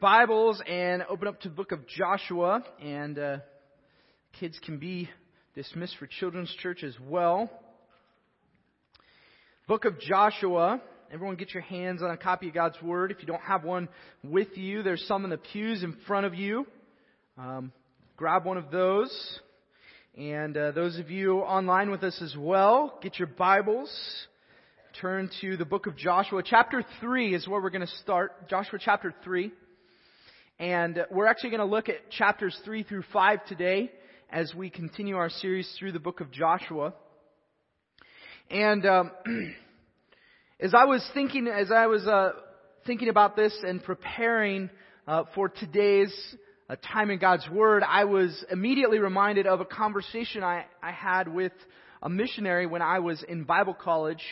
Bibles and open up to the book of Joshua, and uh, kids can be dismissed for children's church as well. Book of Joshua. Everyone get your hands on a copy of God's Word. If you don't have one with you, there's some in the pews in front of you. Um, grab one of those. And uh, those of you online with us as well, get your Bibles. Turn to the book of Joshua. Chapter 3 is where we're going to start. Joshua chapter 3. And we're actually going to look at chapters 3 through 5 today as we continue our series through the book of Joshua. And um, as I was thinking, as I was uh, thinking about this and preparing uh, for today's uh, time in God's Word, I was immediately reminded of a conversation I, I had with a missionary when I was in Bible college.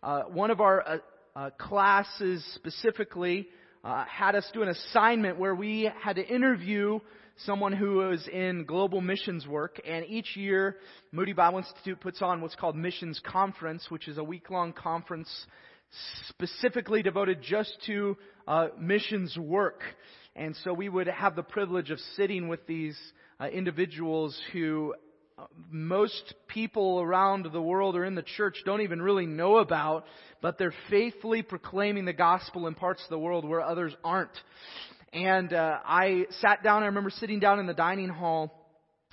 Uh, one of our uh, uh, classes specifically uh, had us do an assignment where we had to interview someone who was in global missions work. And each year, Moody Bible Institute puts on what's called Missions Conference, which is a week long conference specifically devoted just to uh, missions work. And so we would have the privilege of sitting with these uh, individuals who most people around the world or in the church don't even really know about, but they're faithfully proclaiming the gospel in parts of the world where others aren't. And uh, I sat down, I remember sitting down in the dining hall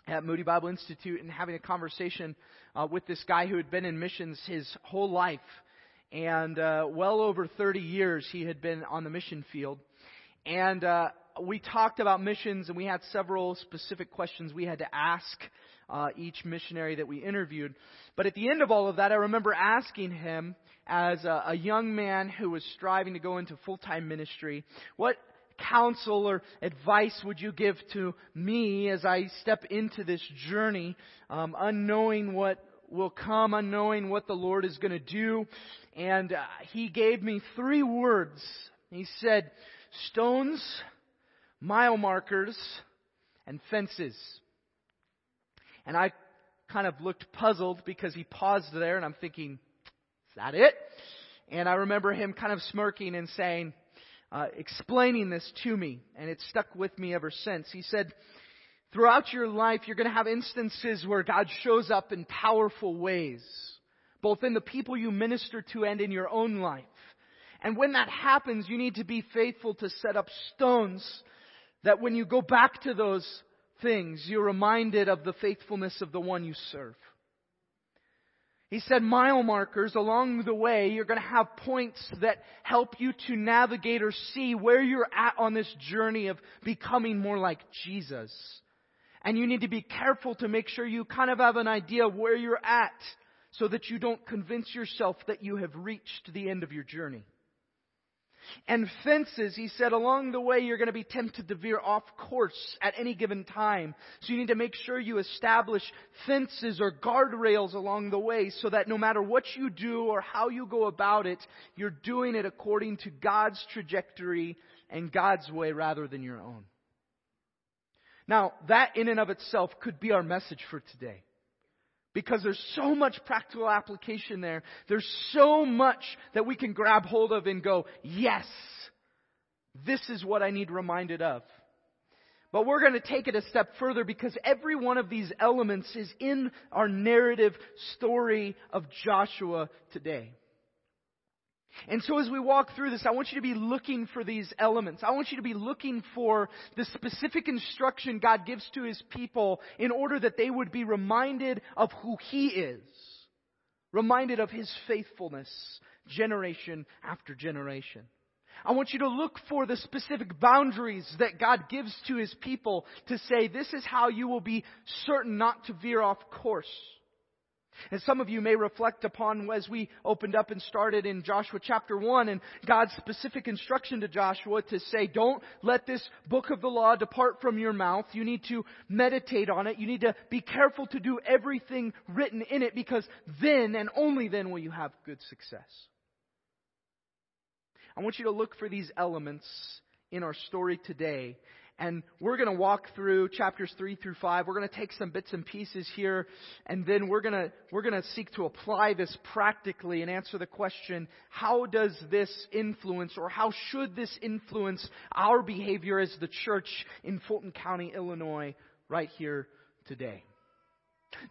at Moody Bible Institute and having a conversation uh, with this guy who had been in missions his whole life. And uh, well over 30 years he had been on the mission field. And uh, we talked about missions and we had several specific questions we had to ask uh, each missionary that we interviewed. But at the end of all of that, I remember asking him, as a, a young man who was striving to go into full time ministry, what counsel or advice would you give to me as I step into this journey, um, unknowing what will come, unknowing what the Lord is going to do? And uh, he gave me three words. He said, stones, mile markers, and fences. And I kind of looked puzzled because he paused there and I'm thinking, is that it? And I remember him kind of smirking and saying, uh, explaining this to me, and it stuck with me ever since. He said, throughout your life, you're going to have instances where God shows up in powerful ways, both in the people you minister to and in your own life. And when that happens, you need to be faithful to set up stones that when you go back to those things, you're reminded of the faithfulness of the one you serve. He said mile markers along the way, you're going to have points that help you to navigate or see where you're at on this journey of becoming more like Jesus. And you need to be careful to make sure you kind of have an idea of where you're at so that you don't convince yourself that you have reached the end of your journey. And fences, he said, along the way you're going to be tempted to veer off course at any given time. So you need to make sure you establish fences or guardrails along the way so that no matter what you do or how you go about it, you're doing it according to God's trajectory and God's way rather than your own. Now, that in and of itself could be our message for today. Because there's so much practical application there. There's so much that we can grab hold of and go, yes, this is what I need reminded of. But we're going to take it a step further because every one of these elements is in our narrative story of Joshua today. And so as we walk through this, I want you to be looking for these elements. I want you to be looking for the specific instruction God gives to His people in order that they would be reminded of who He is. Reminded of His faithfulness, generation after generation. I want you to look for the specific boundaries that God gives to His people to say, this is how you will be certain not to veer off course. And some of you may reflect upon as we opened up and started in Joshua chapter 1 and God's specific instruction to Joshua to say, don't let this book of the law depart from your mouth. You need to meditate on it. You need to be careful to do everything written in it because then and only then will you have good success. I want you to look for these elements in our story today and we're going to walk through chapters 3 through 5. We're going to take some bits and pieces here, and then we're going to, we're going to seek to apply this practically and answer the question, how does this influence, or how should this influence our behavior as the church in Fulton County, Illinois, right here today?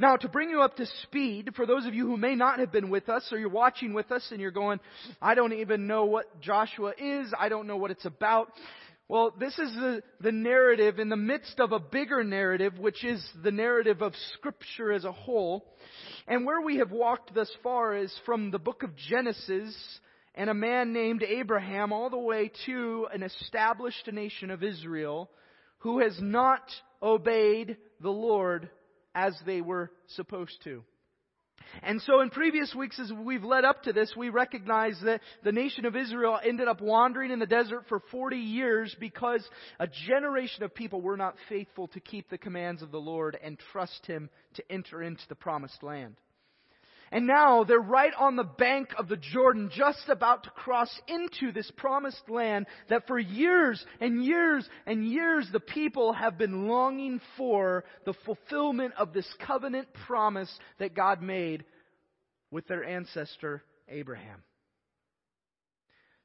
Now, to bring you up to speed, for those of you who may not have been with us, or you're watching with us and you're going, I don't even know what Joshua is, I don't know what it's about. Well, this is the, the narrative in the midst of a bigger narrative, which is the narrative of Scripture as a whole. And where we have walked thus far is from the book of Genesis and a man named Abraham all the way to an established nation of Israel who has not obeyed the Lord as they were supposed to. And so in previous weeks as we've led up to this, we recognize that the nation of Israel ended up wandering in the desert for 40 years because a generation of people were not faithful to keep the commands of the Lord and trust Him to enter into the promised land. And now they're right on the bank of the Jordan, just about to cross into this promised land that for years and years and years the people have been longing for the fulfillment of this covenant promise that God made with their ancestor Abraham.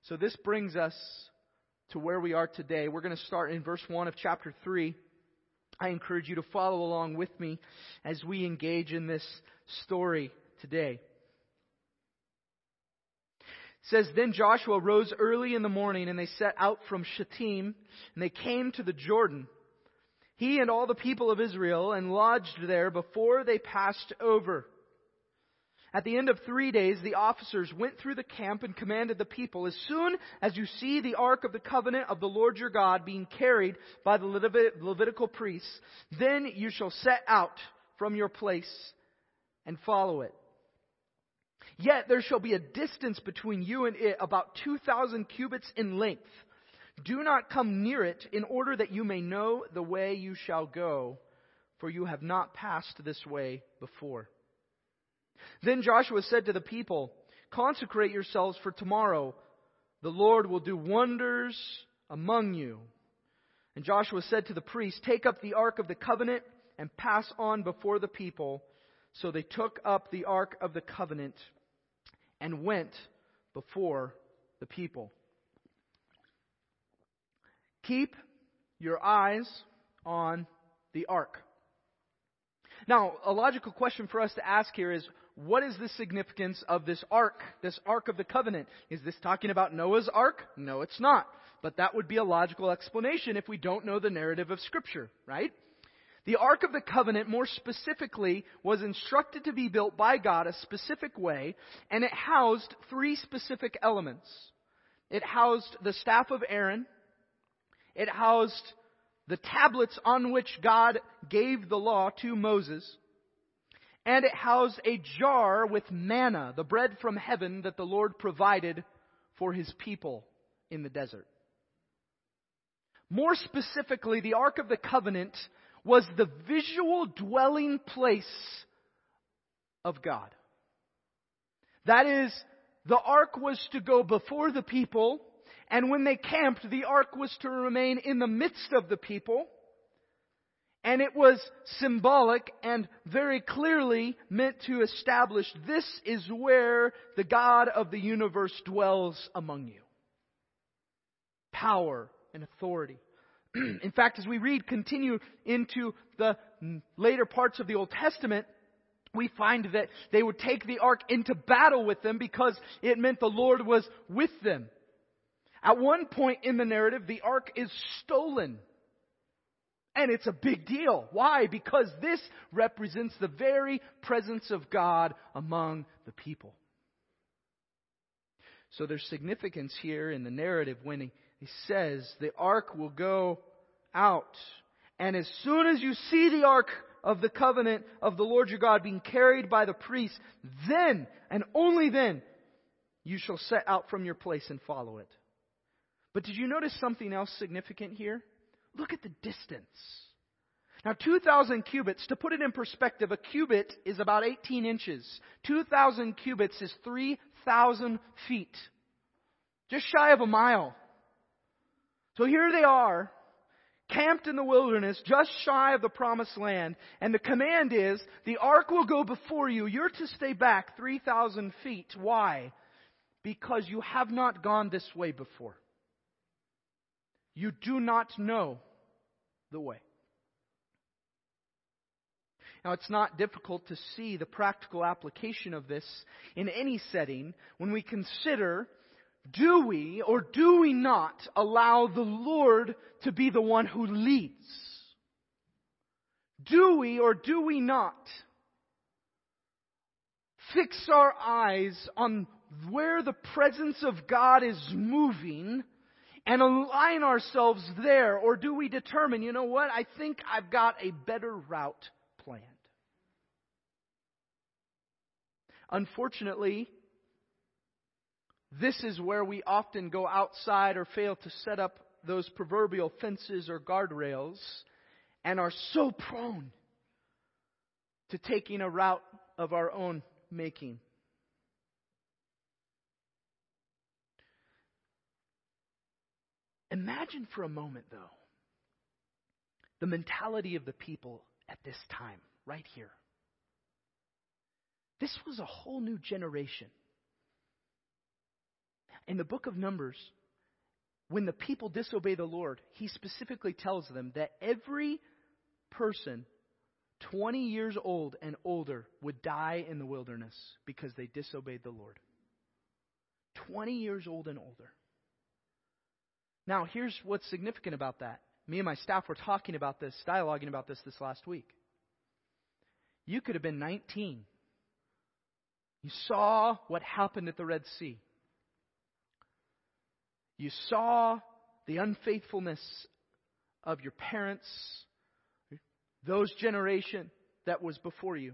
So this brings us to where we are today. We're going to start in verse 1 of chapter 3. I encourage you to follow along with me as we engage in this story today. It says, Then Joshua rose early in the morning, and they set out from Shittim, and they came to the Jordan. He and all the people of Israel, and lodged there before they passed over. At the end of three days, the officers went through the camp and commanded the people, As soon as you see the ark of the covenant of the Lord your God being carried by the Levitical priests, then you shall set out from your place and follow it. Yet there shall be a distance between you and it about 2,000 cubits in length. Do not come near it in order that you may know the way you shall go, for you have not passed this way before. Then Joshua said to the people, Consecrate yourselves for tomorrow. The Lord will do wonders among you. And Joshua said to the priests, Take up the ark of the covenant and pass on before the people. So they took up the ark of the covenant and went before the people. Keep your eyes on the ark. Now, a logical question for us to ask here is, what is the significance of this ark, this ark of the covenant? Is this talking about Noah's ark? No, it's not. But that would be a logical explanation if we don't know the narrative of scripture, right? The Ark of the Covenant, more specifically, was instructed to be built by God a specific way, and it housed three specific elements. It housed the staff of Aaron, it housed the tablets on which God gave the law to Moses, and it housed a jar with manna, the bread from heaven that the Lord provided for his people in the desert. More specifically, the Ark of the Covenant was the visual dwelling place of God. That is, the ark was to go before the people, and when they camped, the ark was to remain in the midst of the people. And it was symbolic and very clearly meant to establish this is where the God of the universe dwells among you. Power and authority. in fact, as we read, continue into the later parts of the Old Testament, we find that they would take the ark into battle with them because it meant the Lord was with them. At one point in the narrative, the ark is stolen. And it's a big deal. Why? Because this represents the very presence of God among the people. So there's significance here in the narrative when he says the ark will go out. And as soon as you see the ark of the covenant of the Lord your God being carried by the priests, then and only then you shall set out from your place and follow it. But did you notice something else significant here? Look at the distance. Now, 2,000 cubits, to put it in perspective, a cubit is about 18 inches. 2,000 cubits is 3,000 feet. Just shy of a mile. So here they are, camped in the wilderness, just shy of the promised land, and the command is, the ark will go before you. You're to stay back 3,000 feet. Why? Because you have not gone this way before. You do not know the way. Now, it's not difficult to see the practical application of this in any setting when we consider do we or do we not allow the Lord to be the one who leads? Do we or do we not fix our eyes on where the presence of God is moving and align ourselves there? Or do we determine, you know what, I think I've got a better route planned? Unfortunately, this is where we often go outside or fail to set up those proverbial fences or guardrails and are so prone to taking a route of our own making. Imagine for a moment, though, the mentality of the people at this time, right here. This was a whole new generation. In the book of Numbers, when the people disobey the Lord, he specifically tells them that every person 20 years old and older would die in the wilderness because they disobeyed the Lord. 20 years old and older. Now, here's what's significant about that. Me and my staff were talking about this, dialoguing about this this last week. You could have been 19. You saw what happened at the Red Sea. You saw the unfaithfulness of your parents, those generation that was before you.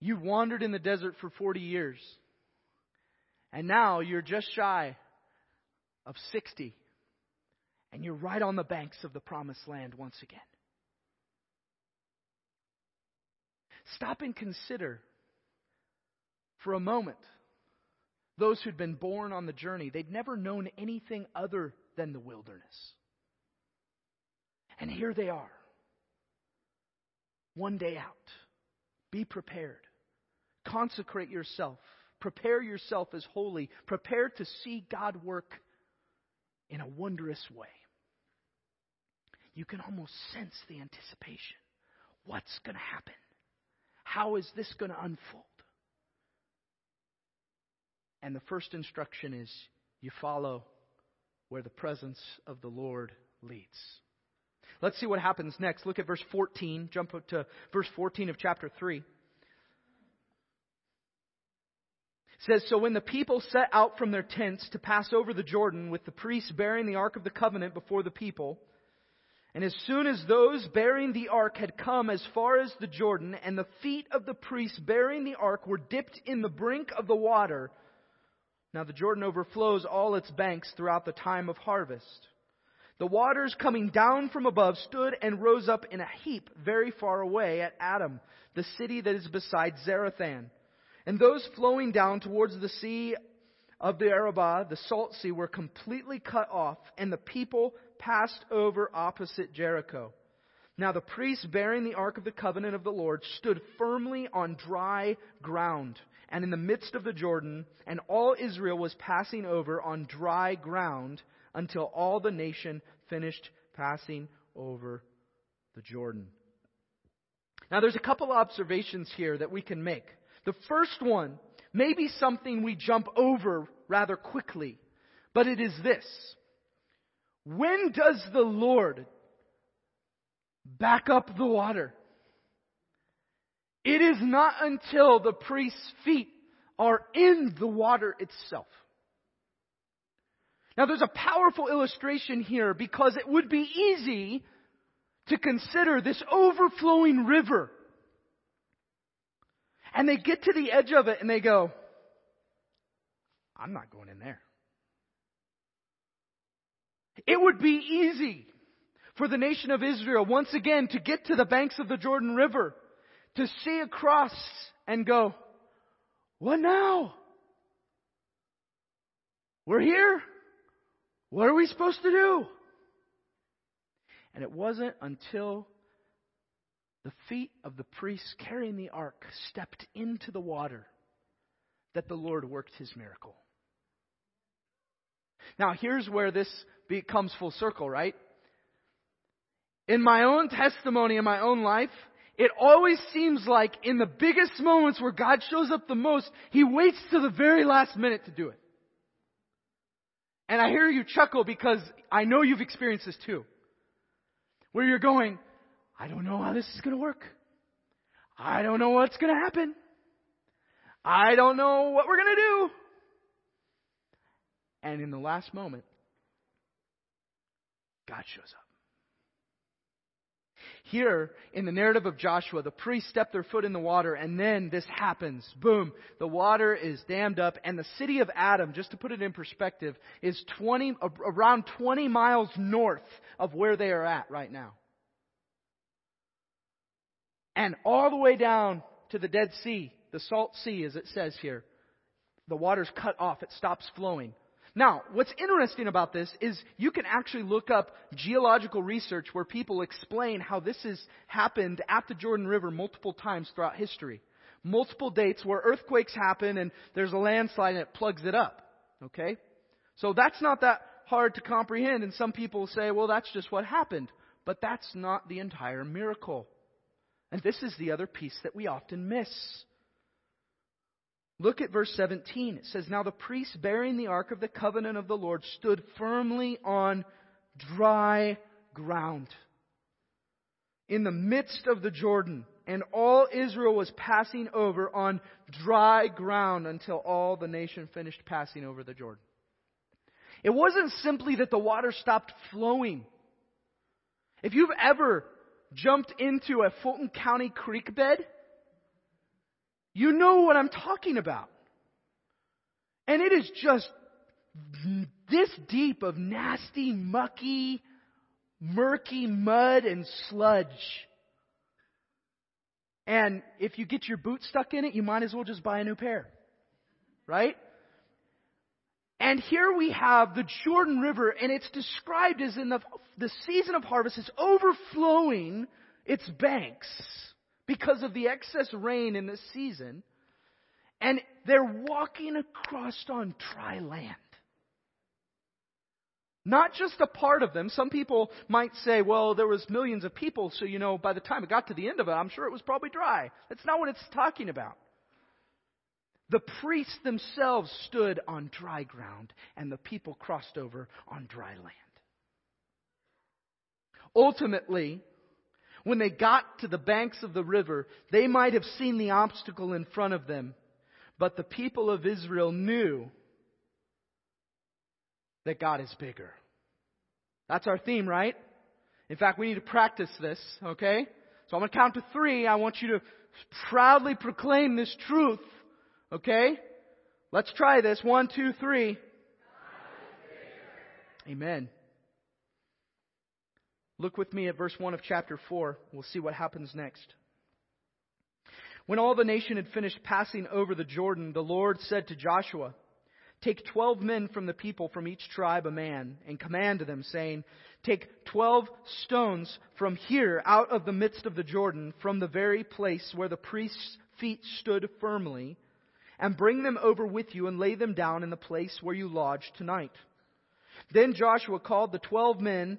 You wandered in the desert for 40 years. And now you're just shy of 60. And you're right on the banks of the promised land once again. Stop and consider for a moment those who'd been born on the journey. They'd never known anything other than the wilderness. And here they are. One day out. Be prepared. Consecrate yourself. Prepare yourself as holy. Prepare to see God work in a wondrous way. You can almost sense the anticipation. What's going to happen? How is this going to unfold? And the first instruction is you follow where the presence of the Lord leads. Let's see what happens next. Look at verse 14. Jump up to verse 14 of chapter 3. It says, So when the people set out from their tents to pass over the Jordan with the priests bearing the Ark of the Covenant before the people, and as soon as those bearing the ark had come as far as the Jordan, and the feet of the priests bearing the ark were dipped in the brink of the water, now the Jordan overflows all its banks throughout the time of harvest. The waters coming down from above stood and rose up in a heap very far away at Adam, the city that is beside Zarethan. And those flowing down towards the sea of the Arabah, the salt sea, were completely cut off, and the people passed over opposite Jericho. Now the priests bearing the ark of the covenant of the Lord stood firmly on dry ground, and in the midst of the Jordan, and all Israel was passing over on dry ground until all the nation finished passing over the Jordan. Now there's a couple observations here that we can make. The first one may be something we jump over rather quickly, but it is this. When does the Lord back up the water? It is not until the priest's feet are in the water itself. Now there's a powerful illustration here because it would be easy to consider this overflowing river. And they get to the edge of it and they go, I'm not going in there. It would be easy for the nation of Israel once again to get to the banks of the Jordan River, to see a cross and go, what now? We're here. What are we supposed to do? And it wasn't until the feet of the priests carrying the ark stepped into the water that the Lord worked his miracle. Now, here's where this becomes full circle, right? In my own testimony, in my own life, it always seems like in the biggest moments where God shows up the most, He waits to the very last minute to do it. And I hear you chuckle because I know you've experienced this too. Where you're going, I don't know how this is going to work. I don't know what's going to happen. I don't know what we're going to do. And in the last moment, God shows up. Here, in the narrative of Joshua, the priests step their foot in the water, and then this happens. Boom. The water is dammed up, and the city of Adam, just to put it in perspective, is 20, around 20 miles north of where they are at right now. And all the way down to the Dead Sea, the Salt Sea, as it says here, the water's cut off. It stops flowing. Now, what's interesting about this is you can actually look up geological research where people explain how this has happened at the Jordan River multiple times throughout history. Multiple dates where earthquakes happen and there's a landslide and it plugs it up. Okay? So that's not that hard to comprehend and some people say, well, that's just what happened. But that's not the entire miracle. And this is the other piece that we often miss. Look at verse 17. It says, Now the priests bearing the ark of the covenant of the Lord stood firmly on dry ground in the midst of the Jordan, and all Israel was passing over on dry ground until all the nation finished passing over the Jordan. It wasn't simply that the water stopped flowing. If you've ever jumped into a Fulton County creek bed, you know what I'm talking about. And it is just this deep of nasty, mucky, murky mud and sludge. And if you get your boot stuck in it, you might as well just buy a new pair. Right? And here we have the Jordan River, and it's described as in the, the season of harvest is overflowing its banks because of the excess rain in this season. And they're walking across on dry land. Not just a part of them. Some people might say, well, there was millions of people, so you know, by the time it got to the end of it, I'm sure it was probably dry. That's not what it's talking about. The priests themselves stood on dry ground, and the people crossed over on dry land. Ultimately, when they got to the banks of the river, they might have seen the obstacle in front of them, but the people of Israel knew that God is bigger. That's our theme, right? In fact, we need to practice this, okay? So I'm going to count to three. I want you to proudly proclaim this truth, okay? Let's try this. One, two, three. Amen. Look with me at verse 1 of chapter 4. We'll see what happens next. When all the nation had finished passing over the Jordan, the Lord said to Joshua, Take twelve men from the people from each tribe a man, and command them, saying, Take twelve stones from here out of the midst of the Jordan, from the very place where the priest's feet stood firmly, and bring them over with you and lay them down in the place where you lodge tonight. Then Joshua called the twelve men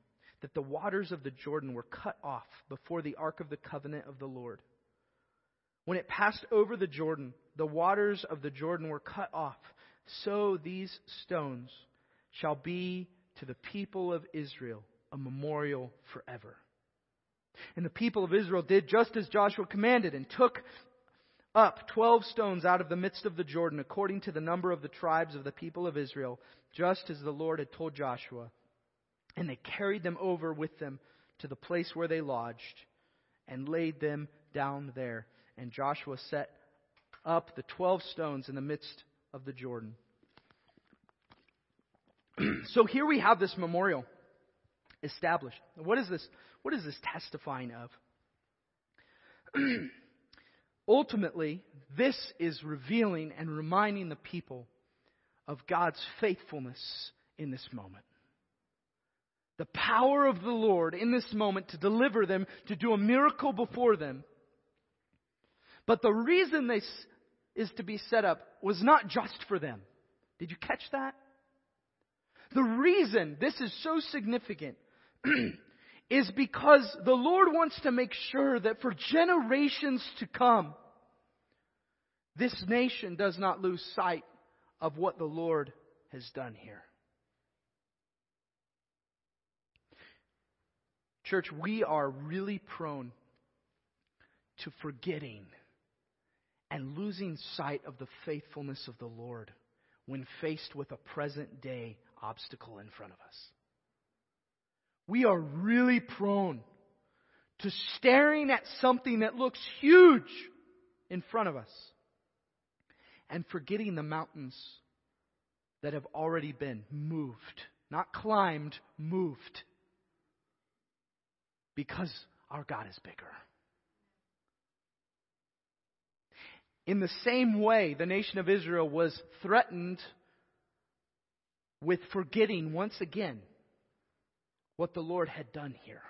that the waters of the Jordan were cut off before the ark of the covenant of the Lord. When it passed over the Jordan, the waters of the Jordan were cut off. So these stones shall be to the people of Israel a memorial forever. And the people of Israel did just as Joshua commanded and took up twelve stones out of the midst of the Jordan, according to the number of the tribes of the people of Israel, just as the Lord had told Joshua. And they carried them over with them to the place where they lodged and laid them down there. And Joshua set up the twelve stones in the midst of the Jordan. so here we have this memorial established. What is this? What is this testifying of? Ultimately, this is revealing and reminding the people of God's faithfulness in this moment. The power of the Lord in this moment to deliver them, to do a miracle before them. But the reason this is to be set up was not just for them. Did you catch that? The reason this is so significant is because the Lord wants to make sure that for generations to come, this nation does not lose sight of what the Lord has done here. Church, we are really prone to forgetting and losing sight of the faithfulness of the Lord when faced with a present day obstacle in front of us. We are really prone to staring at something that looks huge in front of us and forgetting the mountains that have already been moved. Not climbed, moved. Because our God is bigger. In the same way, the nation of Israel was threatened with forgetting once again what the Lord had done here.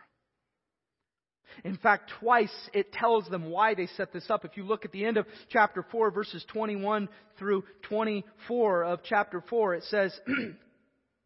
In fact, twice it tells them why they set this up. If you look at the end of chapter 4, verses 21 through 24 of chapter 4, it says,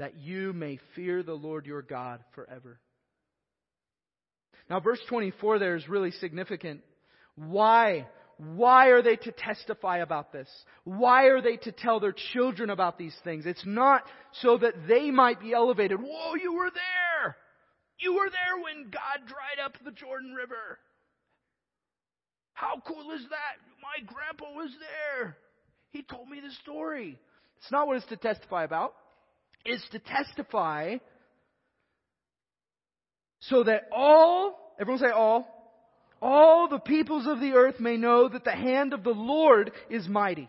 that you may fear the Lord your God forever. Now, verse 24 there is really significant. Why why are they to testify about this? Why are they to tell their children about these things? It's not so that they might be elevated. Whoa, you were there! You were there when God dried up the Jordan River. How cool is that? My grandpa was there. He told me the story. It's not what it's to testify about. It's to testify so that all, everyone say all, all the peoples of the earth may know that the hand of the Lord is mighty.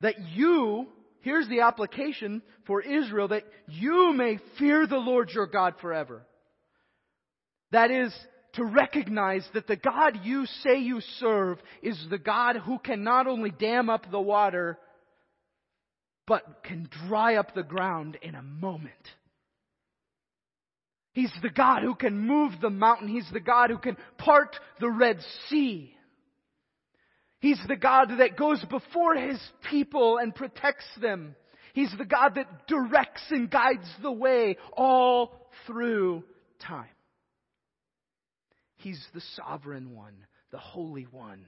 That you, here's the application for Israel, that you may fear the Lord your God forever. That is, to recognize that the God you say you serve is the God who can not only dam up the water, but can dry up the ground in a moment. He's the God who can move the mountain. He's the God who can part the Red Sea. He's the God that goes before His people and protects them. He's the God that directs and guides the way all through time. He's the sovereign one, the holy one.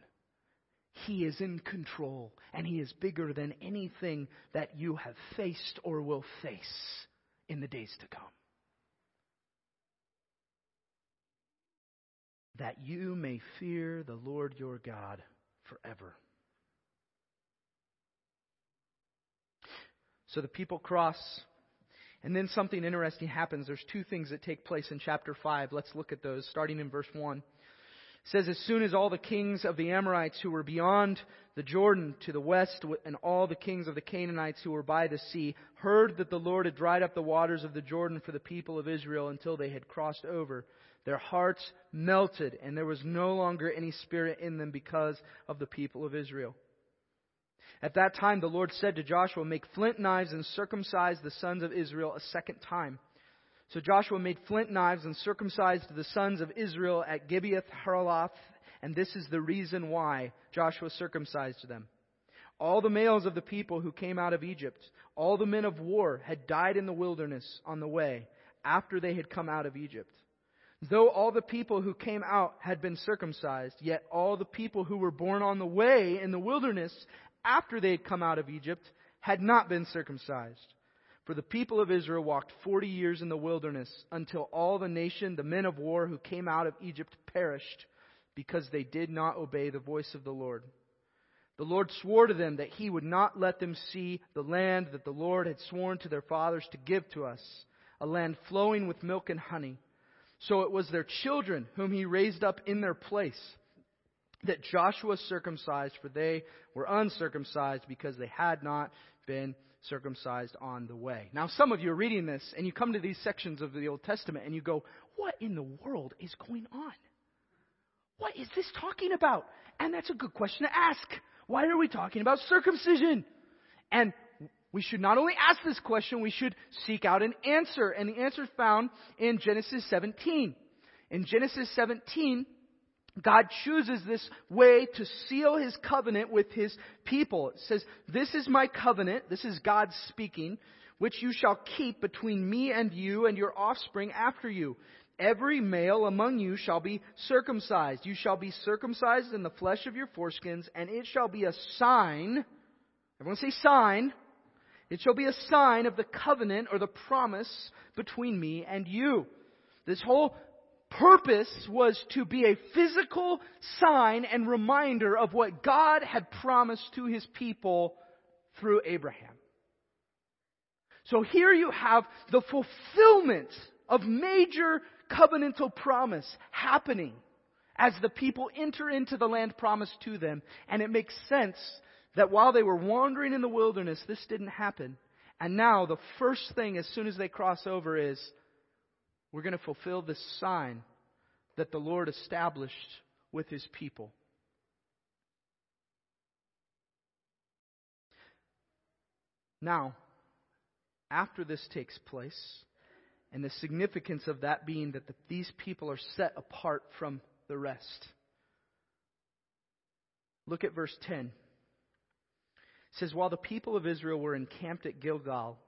He is in control and He is bigger than anything that you have faced or will face in the days to come. that you may fear the Lord your God forever. So the people cross, and then something interesting happens. There's two things that take place in chapter 5. Let's look at those, starting in verse 1. Says, As soon as all the kings of the Amorites who were beyond the Jordan to the west, and all the kings of the Canaanites who were by the sea, heard that the Lord had dried up the waters of the Jordan for the people of Israel until they had crossed over, their hearts melted, and there was no longer any spirit in them because of the people of Israel. At that time, the Lord said to Joshua, Make flint knives and circumcise the sons of Israel a second time. So Joshua made flint knives and circumcised the sons of Israel at Gibeath Haaraloth, and this is the reason why Joshua circumcised them. All the males of the people who came out of Egypt, all the men of war, had died in the wilderness on the way after they had come out of Egypt. Though all the people who came out had been circumcised, yet all the people who were born on the way in the wilderness after they had come out of Egypt had not been circumcised. For the people of Israel walked forty years in the wilderness until all the nation, the men of war who came out of Egypt, perished because they did not obey the voice of the Lord. The Lord swore to them that he would not let them see the land that the Lord had sworn to their fathers to give to us, a land flowing with milk and honey. So it was their children whom he raised up in their place that Joshua circumcised, for they were uncircumcised because they had not been circumcised on the way. Now, some of you are reading this and you come to these sections of the Old Testament and you go, What in the world is going on? What is this talking about? And that's a good question to ask. Why are we talking about circumcision? And we should not only ask this question, we should seek out an answer. And the answer is found in Genesis 17. In Genesis 17, God chooses this way to seal his covenant with his people. It says, This is my covenant, this is God speaking, which you shall keep between me and you and your offspring after you. Every male among you shall be circumcised. You shall be circumcised in the flesh of your foreskins, and it shall be a sign. Everyone say sign. It shall be a sign of the covenant or the promise between me and you. This whole purpose was to be a physical sign and reminder of what God had promised to his people through Abraham. So here you have the fulfillment of major covenantal promise happening as the people enter into the land promised to them. And it makes sense that while they were wandering in the wilderness, this didn't happen. And now the first thing as soon as they cross over is we're going to fulfill this sign that the Lord established with his people. Now, after this takes place, and the significance of that being that the, these people are set apart from the rest. Look at verse 10. It says, While the people of Israel were encamped at Gilgal,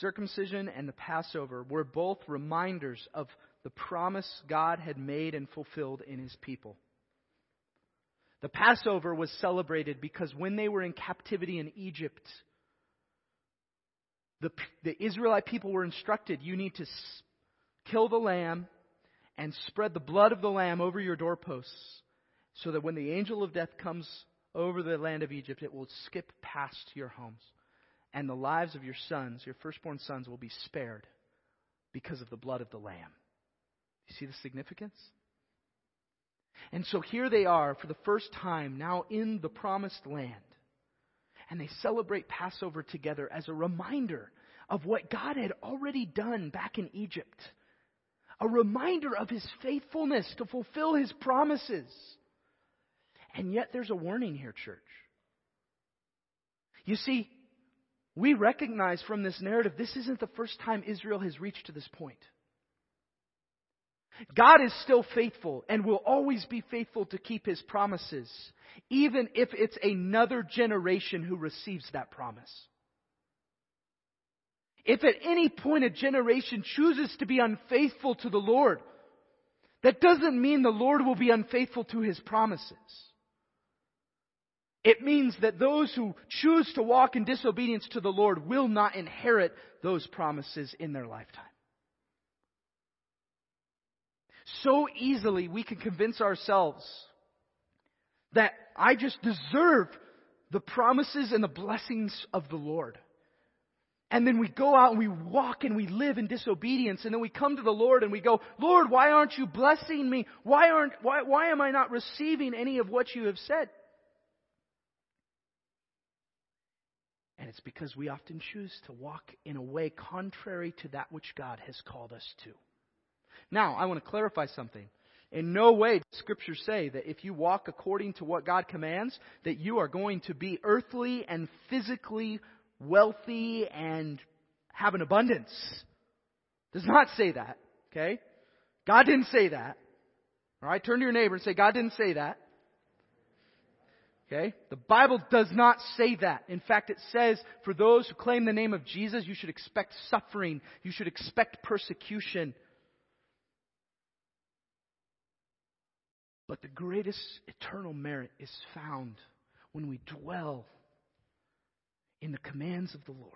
Circumcision and the Passover were both reminders of the promise God had made and fulfilled in his people. The Passover was celebrated because when they were in captivity in Egypt, the, the Israelite people were instructed you need to kill the lamb and spread the blood of the lamb over your doorposts so that when the angel of death comes over the land of Egypt, it will skip past your homes. And the lives of your sons, your firstborn sons, will be spared because of the blood of the lamb. You see the significance? And so here they are for the first time now in the promised land. And they celebrate Passover together as a reminder of what God had already done back in Egypt. A reminder of his faithfulness to fulfill his promises. And yet there's a warning here, church. You see, we recognize from this narrative this isn't the first time Israel has reached to this point. God is still faithful and will always be faithful to keep his promises, even if it's another generation who receives that promise. If at any point a generation chooses to be unfaithful to the Lord, that doesn't mean the Lord will be unfaithful to his promises. It means that those who choose to walk in disobedience to the Lord will not inherit those promises in their lifetime. So easily we can convince ourselves that I just deserve the promises and the blessings of the Lord. And then we go out and we walk and we live in disobedience and then we come to the Lord and we go, Lord, why aren't you blessing me? Why aren't, why, why am I not receiving any of what you have said? And it's because we often choose to walk in a way contrary to that which God has called us to. Now, I want to clarify something. In no way does Scripture say that if you walk according to what God commands, that you are going to be earthly and physically wealthy and have an abundance. Does not say that. Okay? God didn't say that. Alright, turn to your neighbor and say, God didn't say that. Okay? The Bible does not say that. In fact, it says for those who claim the name of Jesus, you should expect suffering. You should expect persecution. But the greatest eternal merit is found when we dwell in the commands of the Lord.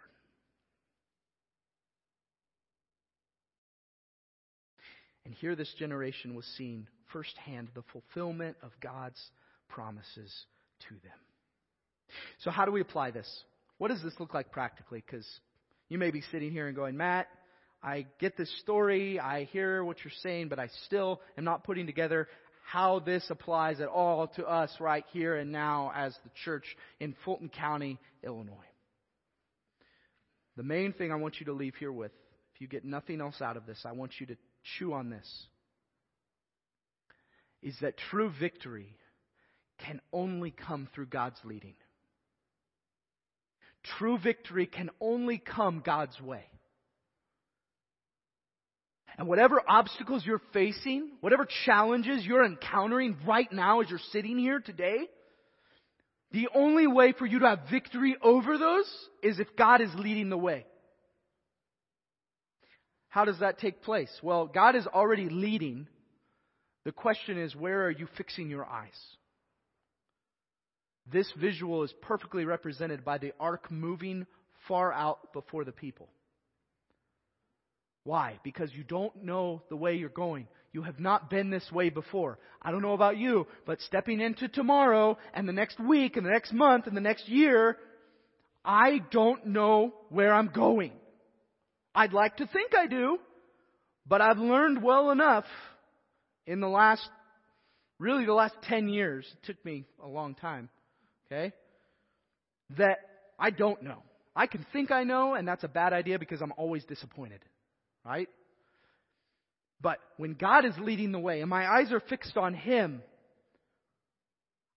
And here this generation was seeing firsthand the fulfillment of God's promises to them. So, how do we apply this? What does this look like practically? Because you may be sitting here and going, Matt, I get this story, I hear what you're saying, but I still am not putting together how this applies at all to us right here and now as the church in Fulton County, Illinois. The main thing I want you to leave here with, if you get nothing else out of this, I want you to chew on this, is that true victory can only come through God's leading. True victory can only come God's way. And whatever obstacles you're facing, whatever challenges you're encountering right now as you're sitting here today, the only way for you to have victory over those is if God is leading the way. How does that take place? Well, God is already leading. The question is, where are you fixing your eyes? This visual is perfectly represented by the ark moving far out before the people. Why? Because you don't know the way you're going. You have not been this way before. I don't know about you, but stepping into tomorrow and the next week and the next month and the next year, I don't know where I'm going. I'd like to think I do, but I've learned well enough in the last, really the last 10 years, it took me a long time, okay, that I don't know. I can think I know, and that's a bad idea because I'm always disappointed. Right? But when God is leading the way and my eyes are fixed on Him,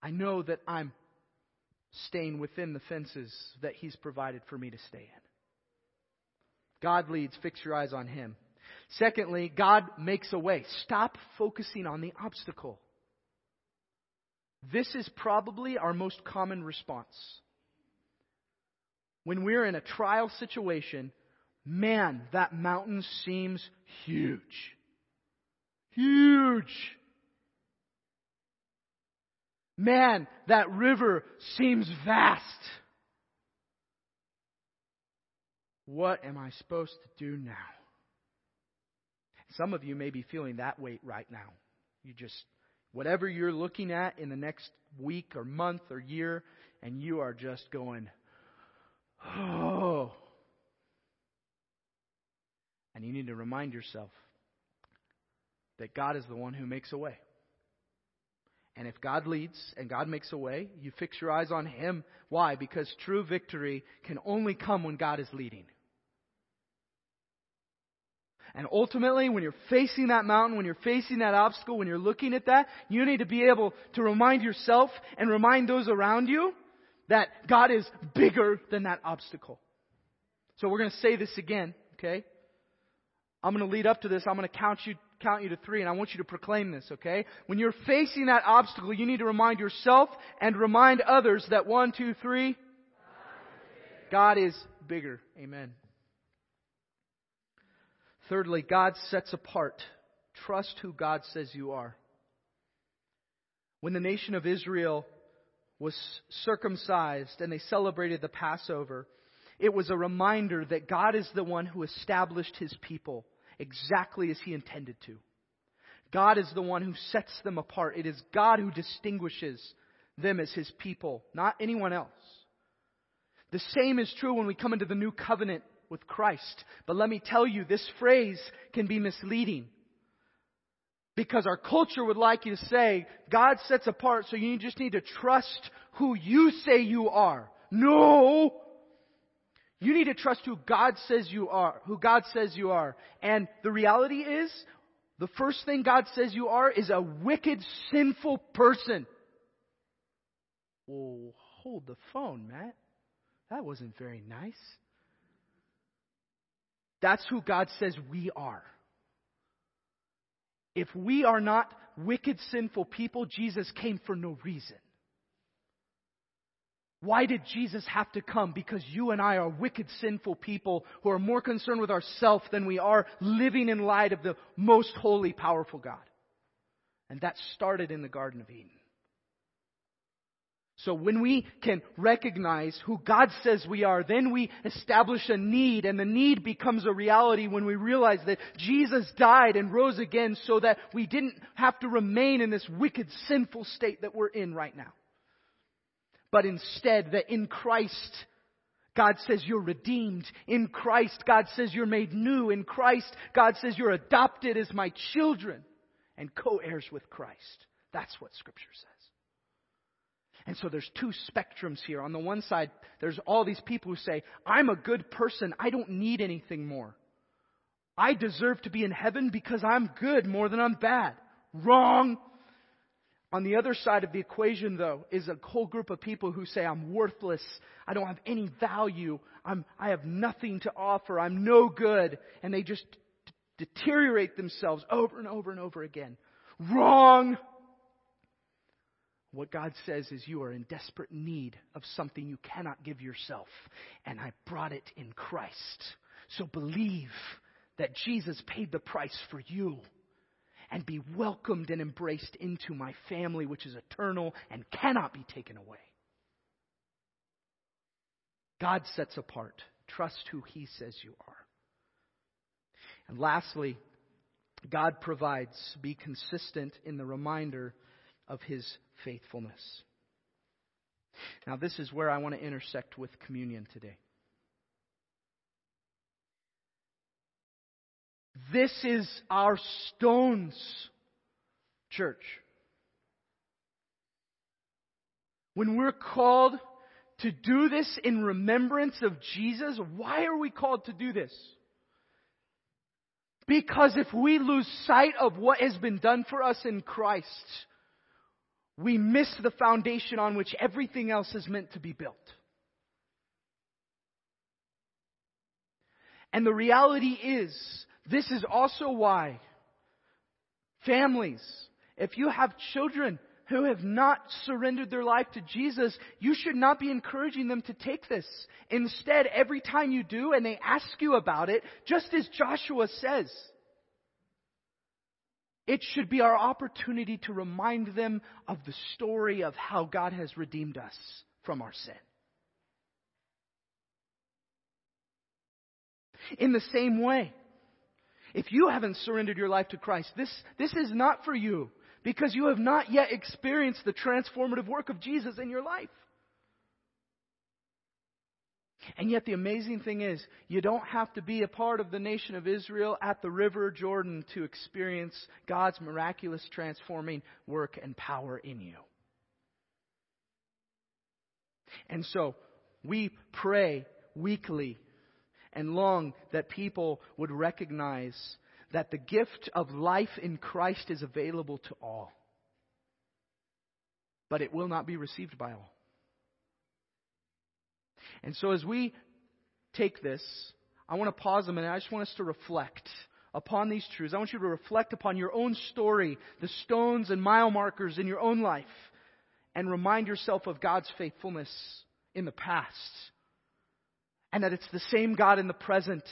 I know that I'm staying within the fences that He's provided for me to stay in. God leads, fix your eyes on Him. Secondly, God makes a way. Stop focusing on the obstacle. This is probably our most common response. When we're in a trial situation, man, that mountain seems huge. Huge. Man, that river seems vast. What am I supposed to do now? Some of you may be feeling that weight right now. You just, whatever you're looking at in the next week or month or year, and you are just going, oh, and you need to remind yourself that God is the one who makes a way. And if God leads and God makes a way, you fix your eyes on Him. Why? Because true victory can only come when God is leading. And ultimately, when you're facing that mountain, when you're facing that obstacle, when you're looking at that, you need to be able to remind yourself and remind those around you that God is bigger than that obstacle. So we're going to say this again, okay? I'm going to lead up to this. I'm going to count you, count you to three, and I want you to proclaim this, okay? When you're facing that obstacle, you need to remind yourself and remind others that one, two, three, God is bigger. Amen. Thirdly, God sets apart. Trust who God says you are. When the nation of Israel was circumcised and they celebrated the Passover, it was a reminder that God is the one who established his people exactly as he intended to. God is the one who sets them apart. It is God who distinguishes them as his people, not anyone else. The same is true when we come into the new covenant with Christ. But let me tell you, this phrase can be misleading. Because our culture would like you to say, God sets apart, so you just need to trust who you say you are. No! You need to trust who God says you are, who God says you are. And the reality is, the first thing God says you are is a wicked, sinful person. Oh, hold the phone, Matt. That wasn't very nice. That's who God says we are. If we are not wicked, sinful people, Jesus came for no reason. Why did Jesus have to come? Because you and I are wicked, sinful people who are more concerned with ourselves than we are living in light of the most holy, powerful God. And that started in the Garden of Eden. So when we can recognize who God says we are, then we establish a need, and the need becomes a reality when we realize that Jesus died and rose again so that we didn't have to remain in this wicked, sinful state that we're in right now. But instead, that in Christ, God says you're redeemed. In Christ, God says you're made new. In Christ, God says you're adopted as my children and co-heirs with Christ. That's what Scripture says. And so there's two spectrums here. On the one side, there's all these people who say, I'm a good person. I don't need anything more. I deserve to be in heaven because I'm good more than I'm bad. Wrong. On the other side of the equation, though, is a whole group of people who say, I'm worthless. I don't have any value. I'm, I have nothing to offer. I'm no good. And they just d- deteriorate themselves over and over and over again. Wrong. What God says is you are in desperate need of something you cannot give yourself, and I brought it in Christ. So believe that Jesus paid the price for you and be welcomed and embraced into my family, which is eternal and cannot be taken away. God sets apart. Trust who He says you are. And lastly, God provides. Be consistent in the reminder of His faithfulness. Now, this is where I want to intersect with communion today. This is our stones, church. When we're called to do this in remembrance of Jesus, why are we called to do this? Because if we lose sight of what has been done for us in Christ, we miss the foundation on which everything else is meant to be built. And the reality is, this is also why families, if you have children who have not surrendered their life to Jesus, you should not be encouraging them to take this. Instead, every time you do and they ask you about it, just as Joshua says, it should be our opportunity to remind them of the story of how God has redeemed us from our sin. In the same way, if you haven't surrendered your life to Christ, this, this is not for you because you have not yet experienced the transformative work of Jesus in your life. And yet, the amazing thing is, you don't have to be a part of the nation of Israel at the river Jordan to experience God's miraculous transforming work and power in you. And so, we pray weekly and long that people would recognize that the gift of life in Christ is available to all. But it will not be received by all. And so as we take this, I want to pause a minute. I just want us to reflect upon these truths. I want you to reflect upon your own story, the stones and mile markers in your own life, and remind yourself of God's faithfulness in the past. And that it's the same God in the present.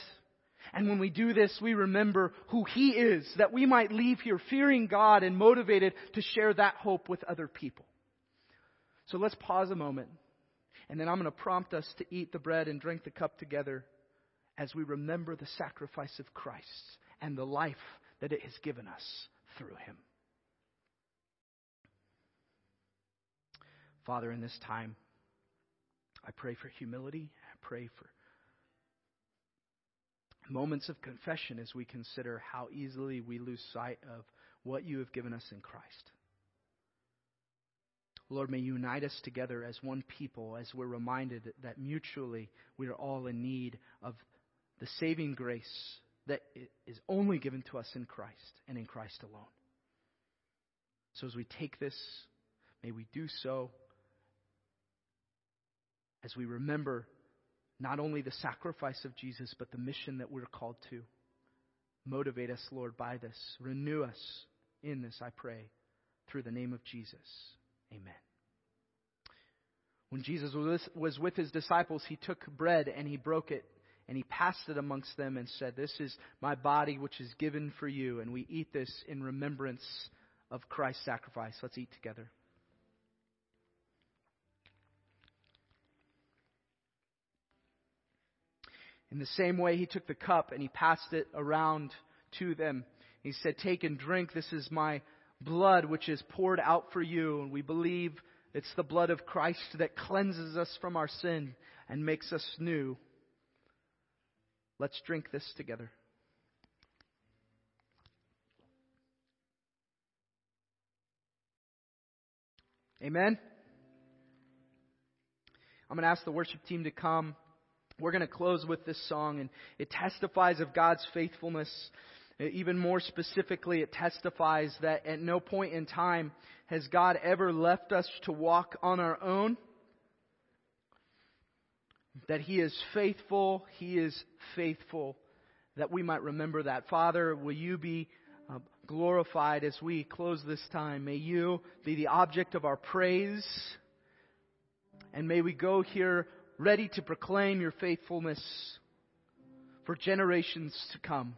And when we do this, we remember who He is, that we might leave here fearing God and motivated to share that hope with other people. So let's pause a moment, and then I'm going to prompt us to eat the bread and drink the cup together as we remember the sacrifice of Christ and the life that it has given us through him. Father, in this time, I pray for humility. I pray for moments of confession as we consider how easily we lose sight of what you have given us in Christ. Lord, may you unite us together as one people as we're reminded that mutually we are all in need of the saving grace that is only given to us in Christ and in Christ alone. So as we take this, may we do so as we remember not only the sacrifice of Jesus, but the mission that we're called to. Motivate us, Lord, by this. Renew us in this, I pray, through the name of Jesus. Amen. When Jesus was with his disciples, he took bread and he broke it and he passed it amongst them and said, This is my body which is given for you. And we eat this in remembrance of Christ's sacrifice. Let's eat together. In the same way, he took the cup and he passed it around to them. He said, Take and drink. This is my blood, which is poured out for you. And we believe it's the blood of Christ that cleanses us from our sin and makes us new. Let's drink this together. Amen. I'm going to ask the worship team to come. We're going to close with this song, and it testifies of God's faithfulness. Even more specifically, it testifies that at no point in time has God ever left us to walk on our own. That He is faithful, He is faithful, that we might remember that. Father, will you be uh, glorified as we close this time? May you be the object of our praise, and may we go here ready to proclaim your faithfulness for generations to come.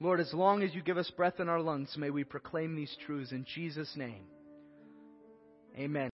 Lord, as long as you give us breath in our lungs, may we proclaim these truths in Jesus' name. Amen.